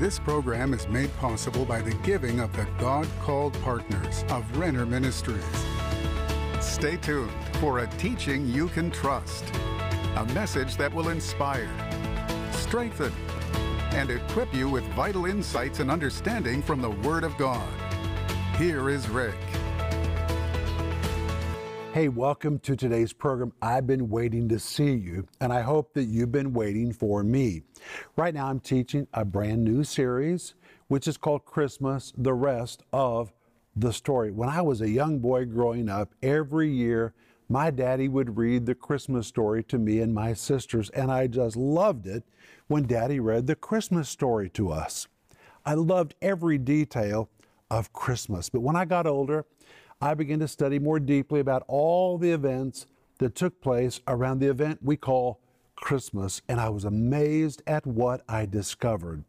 This program is made possible by the giving of the God called partners of Renner Ministries. Stay tuned for a teaching you can trust, a message that will inspire, strengthen, and equip you with vital insights and understanding from the Word of God. Here is Rick. Hey, welcome to today's program. I've been waiting to see you, and I hope that you've been waiting for me. Right now, I'm teaching a brand new series, which is called Christmas, the rest of the story. When I was a young boy growing up, every year, my daddy would read the Christmas story to me and my sisters, and I just loved it when daddy read the Christmas story to us. I loved every detail of Christmas. But when I got older, I began to study more deeply about all the events that took place around the event we call Christmas, and I was amazed at what I discovered.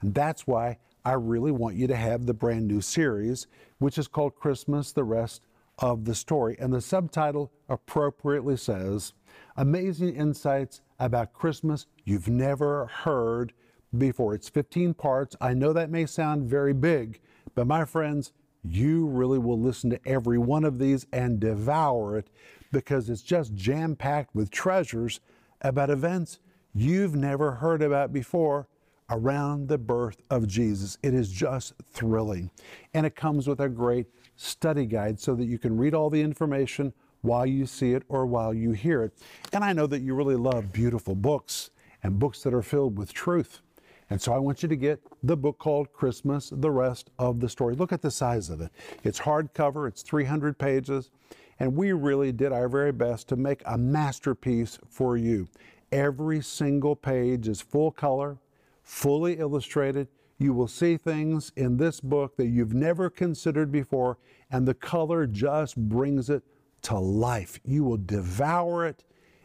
And that's why I really want you to have the brand new series, which is called Christmas, the rest of the story. And the subtitle appropriately says, Amazing Insights about Christmas You've Never Heard Before. It's 15 parts. I know that may sound very big, but my friends, you really will listen to every one of these and devour it because it's just jam packed with treasures about events you've never heard about before around the birth of Jesus. It is just thrilling. And it comes with a great study guide so that you can read all the information while you see it or while you hear it. And I know that you really love beautiful books and books that are filled with truth. And so I want you to get the book called Christmas, the rest of the story. Look at the size of it. It's hardcover, it's 300 pages, and we really did our very best to make a masterpiece for you. Every single page is full color, fully illustrated. You will see things in this book that you've never considered before, and the color just brings it to life. You will devour it,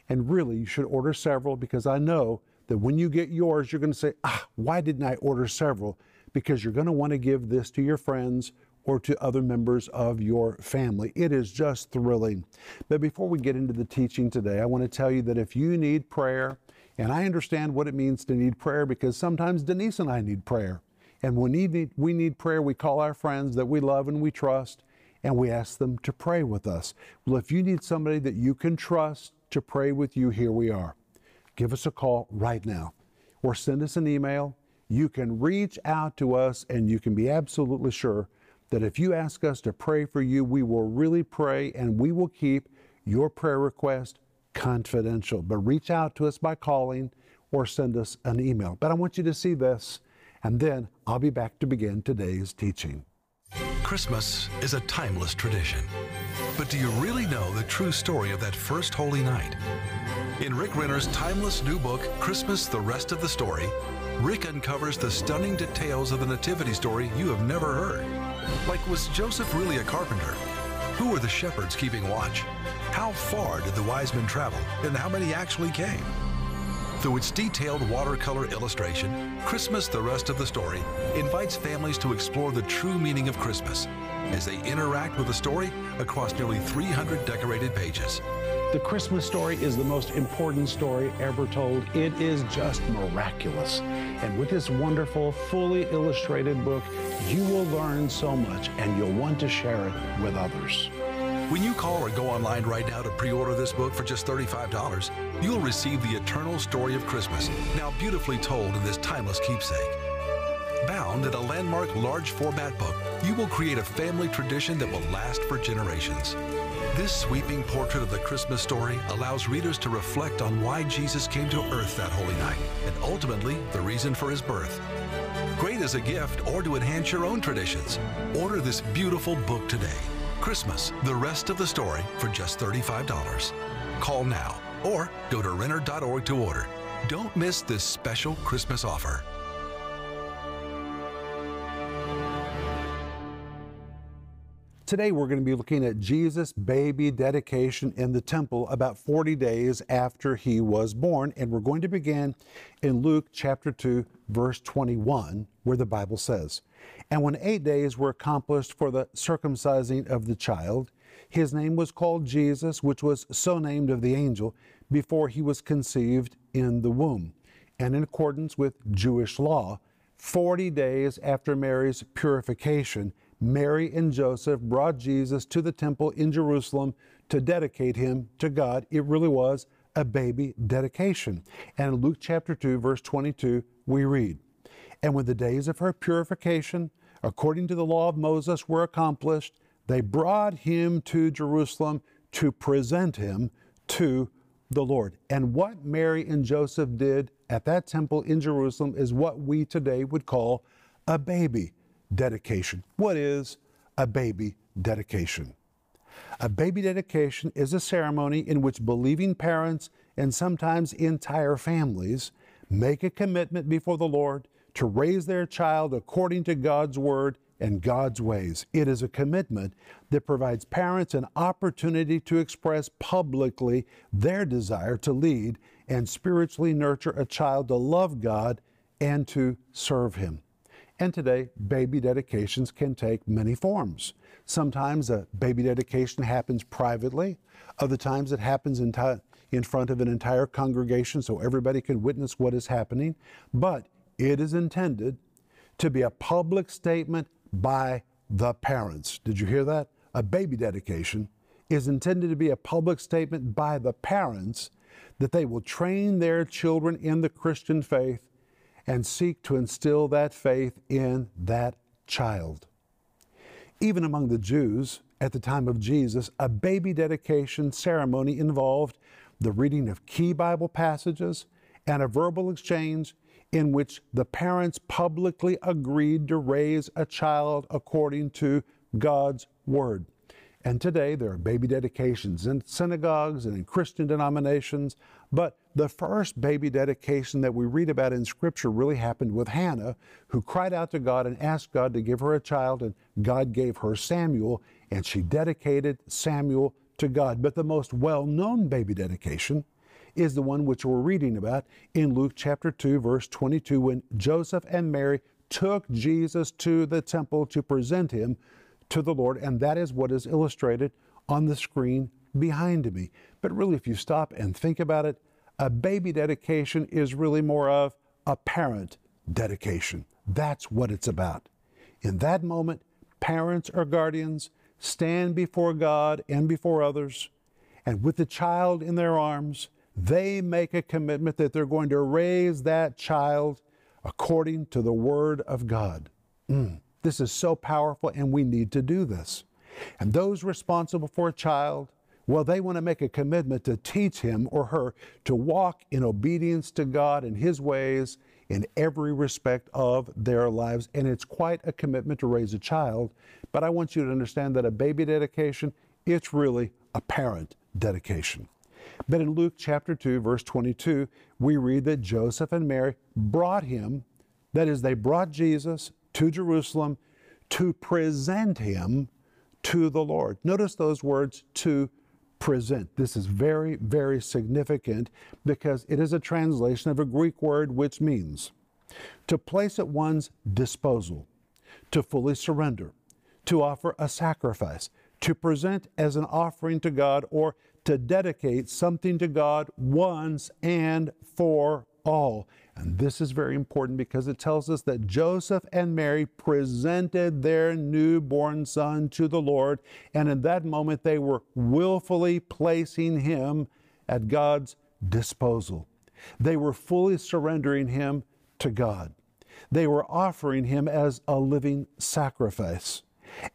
and really, you should order several because I know that when you get yours, you're going to say, ah, why didn't I order several? Because you're going to want to give this to your friends or to other members of your family. It is just thrilling. But before we get into the teaching today, I want to tell you that if you need prayer, and I understand what it means to need prayer because sometimes Denise and I need prayer. And when we need, we need prayer, we call our friends that we love and we trust, and we ask them to pray with us. Well, if you need somebody that you can trust to pray with you, here we are give us a call right now or send us an email. You can reach out to us and you can be absolutely sure that if you ask us to pray for you, we will really pray and we will keep your prayer request confidential. But reach out to us by calling or send us an email. But I want you to see this, and then I'll be back to begin today's teaching. Christmas is a timeless tradition. But do you really know the true story of that first holy night? In Rick Renner's timeless new book, Christmas The Rest of the Story, Rick uncovers the stunning details of the Nativity story you have never heard. Like, was Joseph really a carpenter? Who were the shepherds keeping watch? How far did the wise men travel, and how many actually came? Through its detailed watercolor illustration, Christmas The Rest of the Story invites families to explore the true meaning of Christmas as they interact with the story across nearly 300 decorated pages. The Christmas story is the most important story ever told. It is just miraculous. And with this wonderful, fully illustrated book, you will learn so much and you'll want to share it with others. When you call or go online right now to pre order this book for just $35, you'll receive the eternal story of Christmas, now beautifully told in this timeless keepsake. Bound in a landmark large format book, you will create a family tradition that will last for generations. This sweeping portrait of the Christmas story allows readers to reflect on why Jesus came to earth that holy night and ultimately the reason for his birth. Great as a gift or to enhance your own traditions. Order this beautiful book today. Christmas, the rest of the story for just $35. Call now or go to Renner.org to order. Don't miss this special Christmas offer. Today we're going to be looking at Jesus' baby dedication in the temple about 40 days after he was born. And we're going to begin in Luke chapter 2, verse 21, where the Bible says, And when eight days were accomplished for the circumcising of the child, his name was called Jesus, which was so named of the angel before he was conceived in the womb. And in accordance with Jewish law, 40 days after Mary's purification, Mary and Joseph brought Jesus to the temple in Jerusalem to dedicate him to God. It really was a baby dedication. And in Luke chapter 2, verse 22, we read, And when the days of her purification, according to the law of Moses, were accomplished, they brought him to Jerusalem to present him to the Lord. And what Mary and Joseph did at that temple in Jerusalem is what we today would call a baby dedication. What is a baby dedication? A baby dedication is a ceremony in which believing parents and sometimes entire families make a commitment before the Lord to raise their child according to God's word and God's ways. It is a commitment that provides parents an opportunity to express publicly their desire to lead and spiritually nurture a child to love God and to serve Him. And today, baby dedications can take many forms. Sometimes a baby dedication happens privately, other times it happens in, in front of an entire congregation so everybody can witness what is happening. But it is intended to be a public statement by the parents. Did you hear that? A baby dedication is intended to be a public statement by the parents that they will train their children in the Christian faith and seek to instill that faith in that child. Even among the Jews at the time of Jesus, a baby dedication ceremony involved the reading of key Bible passages and a verbal exchange in which the parents publicly agreed to raise a child according to God's Word. And today there are baby dedications in synagogues and in Christian denominations, but the first baby dedication that we read about in Scripture really happened with Hannah, who cried out to God and asked God to give her a child, and God gave her Samuel, and she dedicated Samuel to God. But the most well known baby dedication is the one which we're reading about in Luke chapter 2, verse 22, when Joseph and Mary took Jesus to the temple to present him to the Lord. And that is what is illustrated on the screen behind me. But really, if you stop and think about it, a baby dedication is really more of a parent dedication. That's what it's about. In that moment, parents or guardians stand before God and before others, and with the child in their arms, they make a commitment that they're going to raise that child according to the Word of God. Mm, this is so powerful, and we need to do this. And those responsible for a child, well, they want to make a commitment to teach him or her to walk in obedience to God and His ways in every respect of their lives. And it's quite a commitment to raise a child. But I want you to understand that a baby dedication, it's really a parent dedication. But in Luke chapter 2, verse 22, we read that Joseph and Mary brought him, that is, they brought Jesus to Jerusalem to present him to the Lord. Notice those words, to present. This is very, very significant because it is a translation of a Greek word which means to place at one's disposal, to fully surrender, to offer a sacrifice, to present as an offering to God, or to dedicate something to God once and for all. And this is very important because it tells us that Joseph and Mary presented their newborn son to the Lord, and in that moment they were willfully placing him at God's disposal. They were fully surrendering him to God. They were offering him as a living sacrifice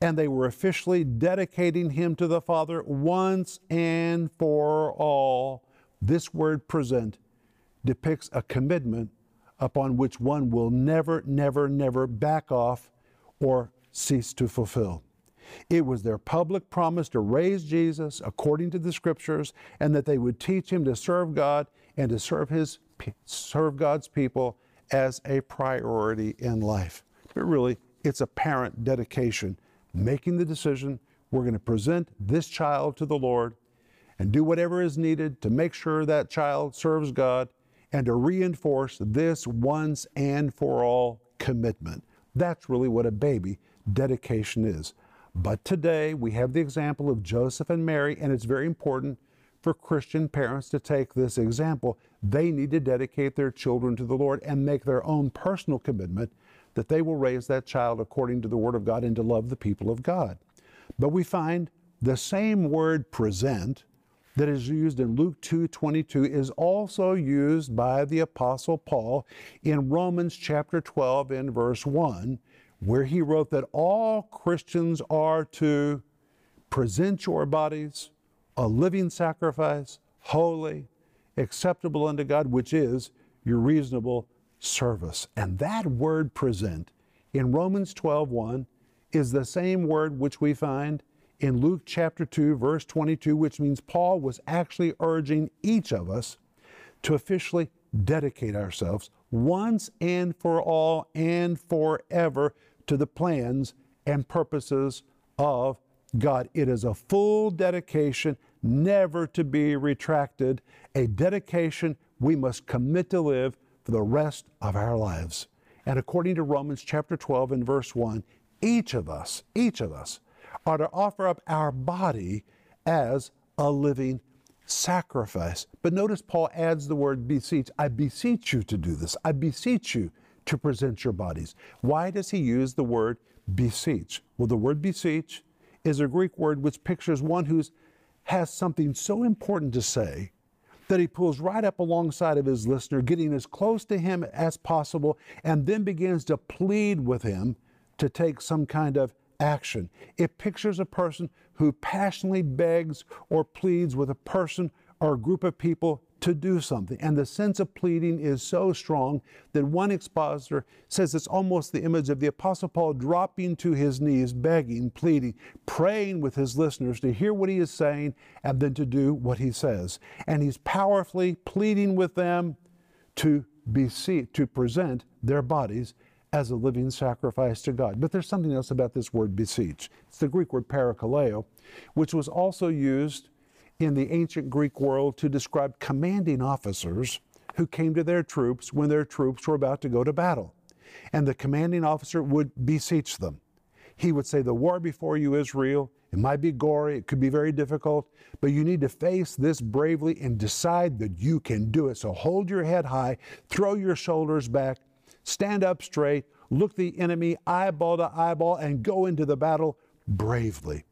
and they were officially dedicating him to the Father once and for all. This word present depicts a commitment upon which one will never, never, never back off or cease to fulfill. It was their public promise to raise Jesus according to the scriptures and that they would teach him to serve God and to serve his serve God's people as a priority in life. But really, it's a parent dedication making the decision we're going to present this child to the Lord and do whatever is needed to make sure that child serves God and to reinforce this once and for all commitment. That's really what a baby dedication is. But today we have the example of Joseph and Mary, and it's very important for Christian parents to take this example. they need to dedicate their children to the Lord and make their own personal commitment that they will raise that child according to the Word of God and to love the people of God. But we find the same word present that is used in Luke 2:22 is also used by the apostle Paul in Romans chapter 12 in verse 1 where he wrote that all Christians are to present your bodies a living sacrifice, holy, acceptable unto God, which is your reasonable service. And that word present in Romans 12:1 is the same word which we find in Luke chapter 2 verse 22 which means Paul was actually urging each of us to officially dedicate ourselves once and for all and forever to the plans and purposes of God. It is a full dedication, never to be retracted, a dedication we must commit to live for the rest of our lives. And according to Romans chapter 12 and verse 1, each of us, each of us, are to offer up our body as a living sacrifice. But notice Paul adds the word beseech. I beseech you to do this. I beseech you to present your bodies. Why does he use the word beseech? Well, the word beseech is a Greek word which pictures one who has something so important to say that he pulls right up alongside of his listener, getting as close to him as possible, and then begins to plead with him to take some kind of action. It pictures a person who passionately begs or pleads with a person or a group of people to do something. And the sense of pleading is so strong that one expositor says it's almost the image of the Apostle Paul dropping to his knees, begging, pleading, praying with his listeners to hear what he is saying and then to do what he says. And he's powerfully pleading with them to be see, to present their bodies as a living sacrifice to God. But there's something else about this word beseech. It's the Greek word parakaleo, which was also used in the ancient Greek world to describe commanding officers who came to their troops when their troops were about to go to battle. And the commanding officer would beseech them. He would say, The war before you is real. It might be gory, it could be very difficult, but you need to face this bravely and decide that you can do it. So hold your head high, throw your shoulders back, stand up straight, look the enemy eyeball to eyeball, and go into the battle bravely.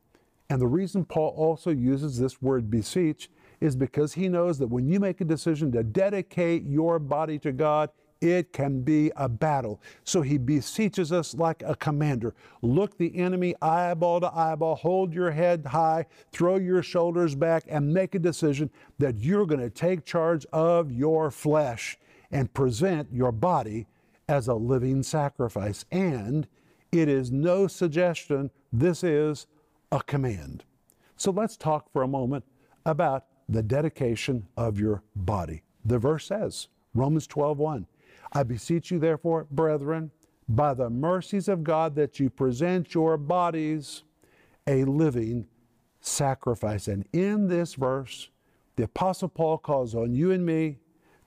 And the reason Paul also uses this word beseech is because he knows that when you make a decision to dedicate your body to God, it can be a battle. So he beseeches us like a commander. Look the enemy eyeball to eyeball, hold your head high, throw your shoulders back, and make a decision that you're going to take charge of your flesh and present your body as a living sacrifice. And it is no suggestion, this is a command. So let's talk for a moment about the dedication of your body. The verse says, Romans 12:1, I beseech you therefore, brethren, by the mercies of God that you present your bodies a living sacrifice. And in this verse, the apostle Paul calls on you and me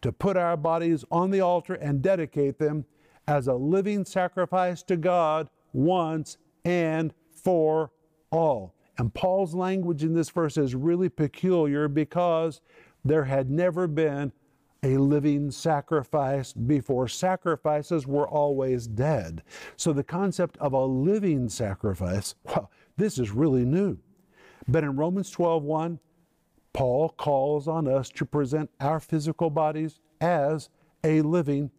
to put our bodies on the altar and dedicate them as a living sacrifice to God once and for all. And Paul's language in this verse is really peculiar because there had never been a living sacrifice before. Sacrifices were always dead. So the concept of a living sacrifice, well, this is really new. But in Romans 12:1, Paul calls on us to present our physical bodies as a living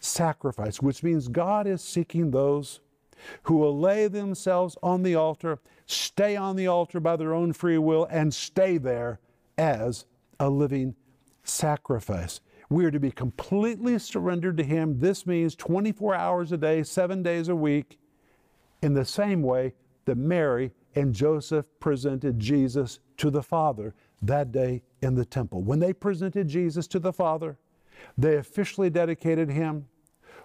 sacrifice, which means God is seeking those who will lay themselves on the altar, stay on the altar by their own free will, and stay there as a living sacrifice. We are to be completely surrendered to Him. This means 24 hours a day, seven days a week, in the same way that Mary and Joseph presented Jesus to the Father that day in the temple. When they presented Jesus to the Father, they officially dedicated Him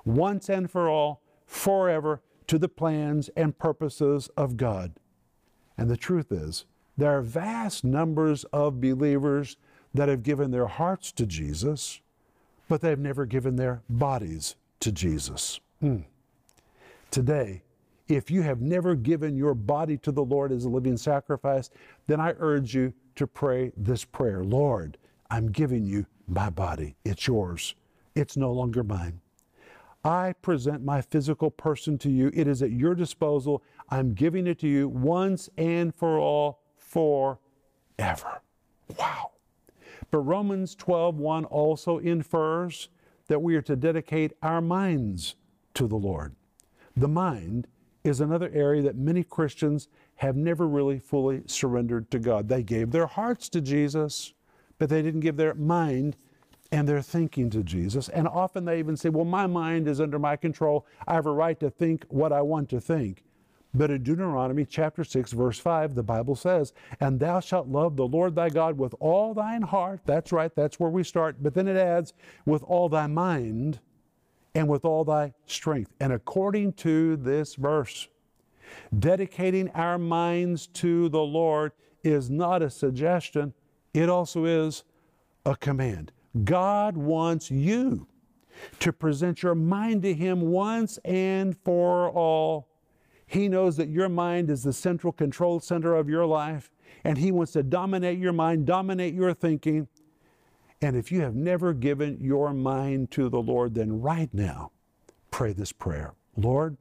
once and for all, forever, to the plans and purposes of God. And the truth is, there are vast numbers of believers that have given their hearts to Jesus, but they've never given their bodies to Jesus. Mm. Today, if you have never given your body to the Lord as a living sacrifice, then I urge you to pray this prayer Lord, I'm giving you my body. It's yours. It's no longer mine. I present my physical person to you. It is at your disposal. I'm giving it to you once and for all, forever. Wow. But Romans 12:1 also infers that we are to dedicate our minds to the Lord. The mind is another area that many Christians have never really fully surrendered to God. They gave their hearts to Jesus, but they didn't give their mind and their thinking to Jesus. And often they even say, Well, my mind is under my control. I have a right to think what I want to think. But in Deuteronomy chapter 6, verse 5, the Bible says, And thou shalt love the Lord thy God with all thine heart. That's right, that's where we start. But then it adds, with all thy mind and with all thy strength. And according to this verse, dedicating our minds to the Lord is not a suggestion, it also is a command. God wants you to present your mind to Him once and for all. He knows that your mind is the central control center of your life, and He wants to dominate your mind, dominate your thinking. And if you have never given your mind to the Lord, then right now, pray this prayer Lord,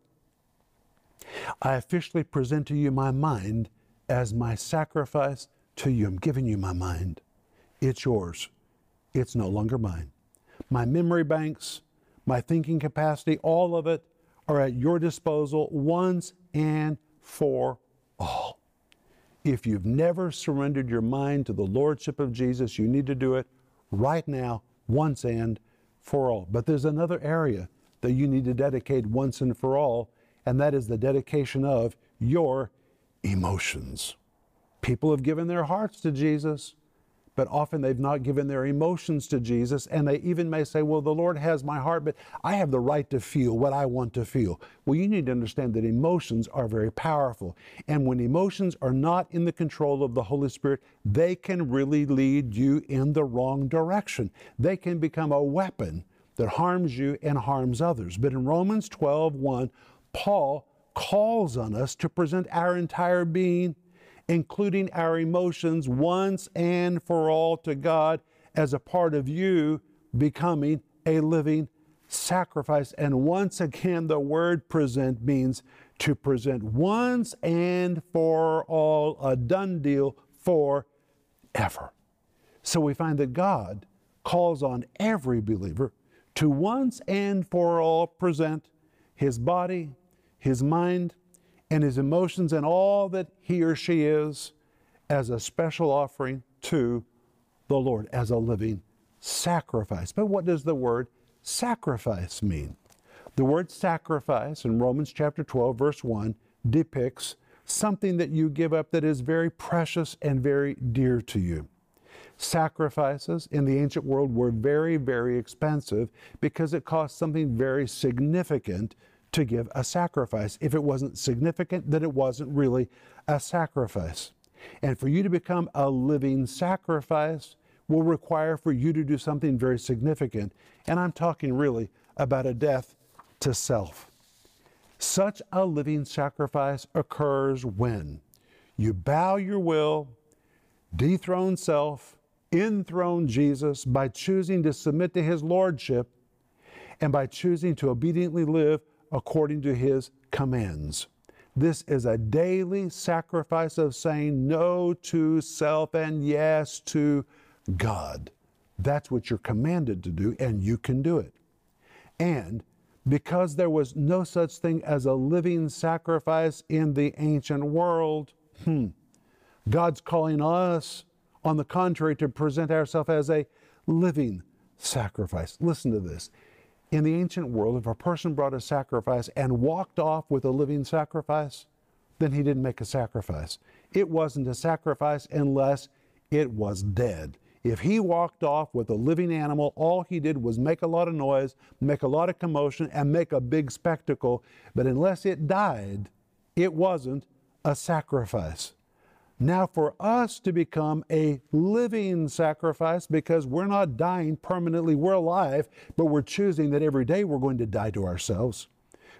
I officially present to you my mind as my sacrifice to you. I'm giving you my mind. It's yours. It's no longer mine. My memory banks, my thinking capacity, all of it are at your disposal once and for all. If you've never surrendered your mind to the Lordship of Jesus, you need to do it right now, once and for all. But there's another area that you need to dedicate once and for all, and that is the dedication of your emotions. People have given their hearts to Jesus, but often they've not given their emotions to Jesus, and they even may say, Well, the Lord has my heart, but I have the right to feel what I want to feel. Well, you need to understand that emotions are very powerful. And when emotions are not in the control of the Holy Spirit, they can really lead you in the wrong direction. They can become a weapon that harms you and harms others. But in Romans 12 1, Paul calls on us to present our entire being including our emotions, once and for all to God as a part of you becoming a living sacrifice. And once again, the word present means to present once and for all, a done deal forever. So we find that God calls on every believer to once and for all present his body, his mind, and his emotions and all that he or she is as a special offering to the Lord, as a living sacrifice. But what does the word sacrifice mean? The word sacrifice in Romans chapter 12, verse 1, depicts something that you give up that is very precious and very dear to you. Sacrifices in the ancient world were very, very expensive because it cost something very significant to give a sacrifice. If it wasn't significant, then it wasn't really a sacrifice. And for you to become a living sacrifice will require for you to do something very significant. And I'm talking really about a death to self. Such a living sacrifice occurs when you bow your will, dethrone self, enthrone Jesus by choosing to submit to his lordship, and by choosing to obediently live according to his commands. This is a daily sacrifice of saying no to self and yes to God. That's what you're commanded to do, and you can do it. And because there was no such thing as a living sacrifice in the ancient world, hmm, God's calling us, on the contrary, to present ourselves as a living sacrifice. Listen to this in the ancient world, if a person brought a sacrifice and walked off with a living sacrifice, then he didn't make a sacrifice. It wasn't a sacrifice unless it was dead. If he walked off with a living animal, all he did was make a lot of noise, make a lot of commotion, and make a big spectacle. But unless it died, it wasn't a sacrifice. Now, for us to become a living sacrifice, because we're not dying permanently, we're alive, but we're choosing that every day we're going to die to ourselves.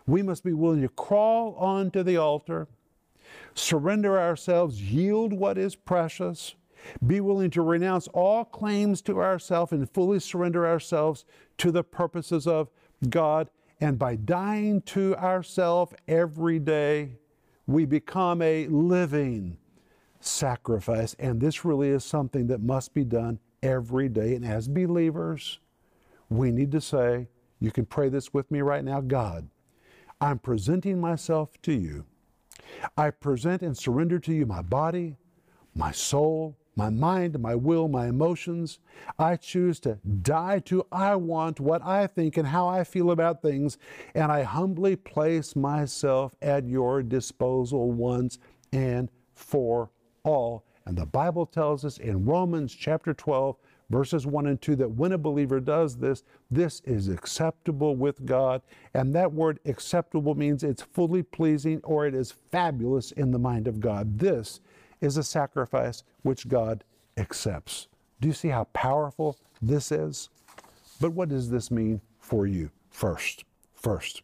We must be willing to crawl onto the altar, surrender ourselves, yield what is precious, be willing to renounce all claims to ourselves and fully surrender ourselves to the purposes of God. And by dying to ourselves every day, we become a living sacrifice. And this really is something that must be done every day. And as believers, we need to say, you can pray this with me right now God, I'm presenting myself to you. I present and surrender to you my body, my soul, my mind, my will, my emotions. I choose to die to I want, what I think, and how I feel about things, and I humbly place myself at your disposal once and for all. And the Bible tells us in Romans chapter 12, verses 1 and 2 that when a believer does this, this is acceptable with God. And that word acceptable means it's fully pleasing or it is fabulous in the mind of God. This is a sacrifice which God accepts. Do you see how powerful this is? But what does this mean for you? First, first,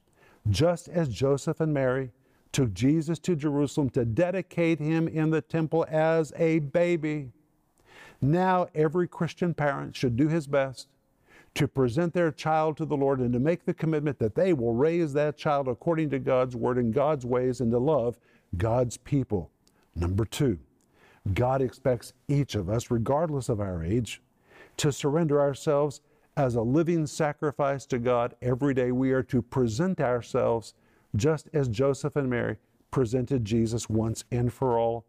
just as Joseph and Mary took Jesus to Jerusalem to dedicate him in the temple as a baby, now, every Christian parent should do his best to present their child to the Lord and to make the commitment that they will raise that child according to God's word and God's ways and to love God's people. Number two, God expects each of us, regardless of our age, to surrender ourselves as a living sacrifice to God every day. We are to present ourselves just as Joseph and Mary presented Jesus once and for all.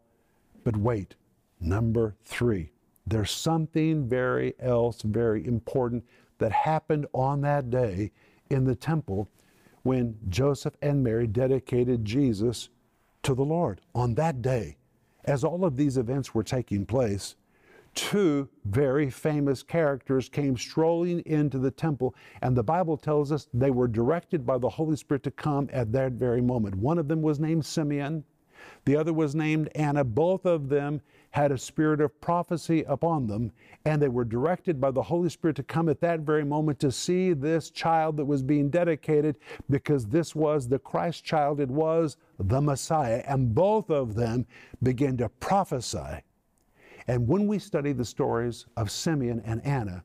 But wait, number three, there's something very else, very important that happened on that day in the temple when Joseph and Mary dedicated Jesus to the Lord. On that day, as all of these events were taking place, two very famous characters came strolling into the temple, and the Bible tells us they were directed by the Holy Spirit to come at that very moment. One of them was named Simeon, the other was named Anna. Both of them had a spirit of prophecy upon them, and they were directed by the Holy Spirit to come at that very moment to see this child that was being dedicated because this was the Christ child, it was the Messiah. And both of them began to prophesy. And when we study the stories of Simeon and Anna,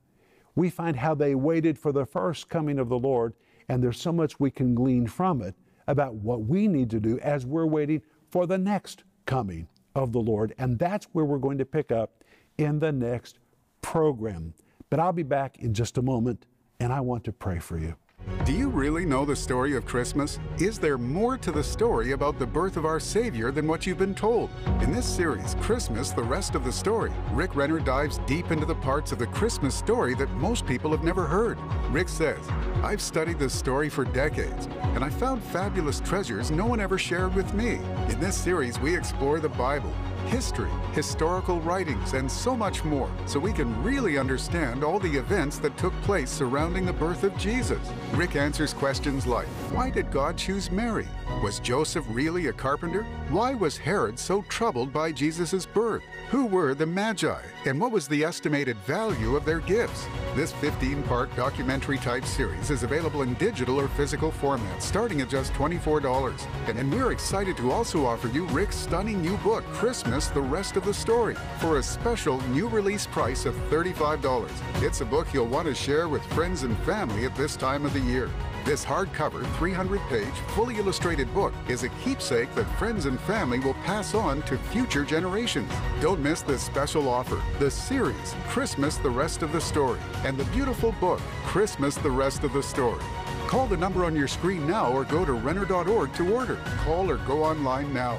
we find how they waited for the first coming of the Lord, and there's so much we can glean from it about what we need to do as we're waiting for the next coming of the Lord. And that's where we're going to pick up in the next program. But I'll be back in just a moment, and I want to pray for you. Do you really know the story of Christmas? Is there more to the story about the birth of our Savior than what you've been told? In this series, Christmas, the rest of the story, Rick Renner dives deep into the parts of the Christmas story that most people have never heard. Rick says, I've studied this story for decades, and I found fabulous treasures no one ever shared with me. In this series, we explore the Bible history, historical writings, and so much more, so we can really understand all the events that took place surrounding the birth of Jesus. Rick answers questions like Why did God choose Mary? Was Joseph really a carpenter? Why was Herod so troubled by Jesus' birth? Who were the Magi? And what was the estimated value of their gifts? This 15 part documentary type series is available in digital or physical format starting at just $24. And, and we're excited to also offer you Rick's stunning new book, Christmas The Rest of the Story, for a special new release price of $35. It's a book you'll want to share with friends and family at this time of the year. This hardcover, 300 page, fully illustrated book is a keepsake that friends and family will pass on to future generations. Don't miss this special offer the series, Christmas the Rest of the Story, and the beautiful book, Christmas the Rest of the Story. Call the number on your screen now or go to Renner.org to order. Call or go online now.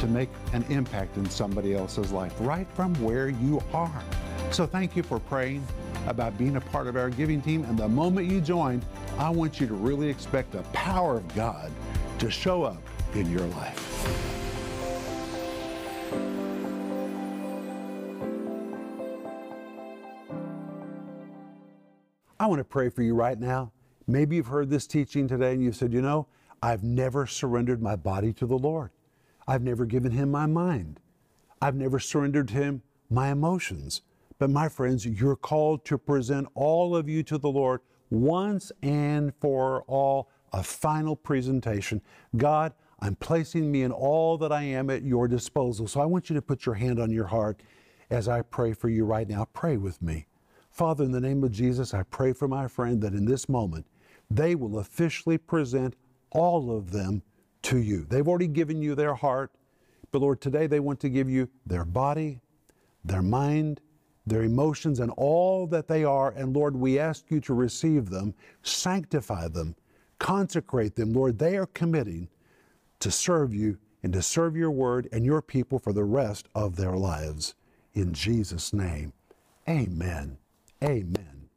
to make an impact in somebody else's life right from where you are. So thank you for praying about being a part of our giving team. And the moment you join, I want you to really expect the power of God to show up in your life. I want to pray for you right now. Maybe you've heard this teaching today and you said, you know, I've never surrendered my body to the Lord. I've never given Him my mind. I've never surrendered to Him my emotions. But my friends, you're called to present all of you to the Lord once and for all, a final presentation. God, I'm placing me and all that I am at your disposal. So I want you to put your hand on your heart as I pray for you right now. Pray with me. Father, in the name of Jesus, I pray for my friend that in this moment they will officially present all of them to you. They've already given you their heart, but Lord, today they want to give you their body, their mind, their emotions, and all that they are. And Lord, we ask you to receive them, sanctify them, consecrate them. Lord, they are committing to serve you and to serve your word and your people for the rest of their lives. In Jesus' name, amen. Amen.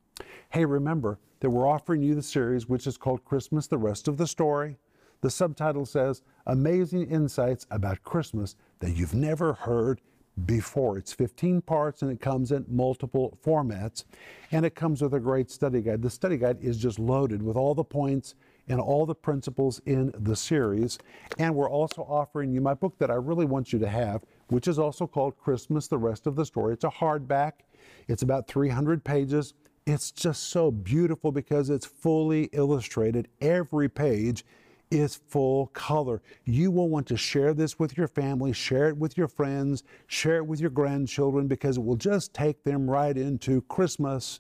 Hey, remember that we're offering you the series which is called Christmas, the Rest of the Story. The subtitle says, Amazing Insights About Christmas That You've Never Heard Before. It's 15 parts and it comes in multiple formats and it comes with a great study guide. The study guide is just loaded with all the points and all the principles in the series. And we're also offering you my book that I really want you to have, which is also called Christmas, the Rest of the Story. It's a hardback, it's about 300 pages. It's just so beautiful because it's fully illustrated. Every page is full color. You will want to share this with your family, share it with your friends, share it with your grandchildren because it will just take them right into Christmas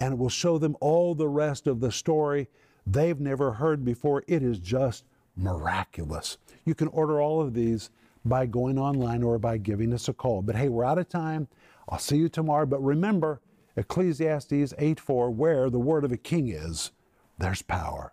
and it will show them all the rest of the story they've never heard before. It is just miraculous. You can order all of these by going online or by giving us a call. But hey, we're out of time. I'll see you tomorrow. But remember, Ecclesiastes 8 4, where the word of a king is, there's power.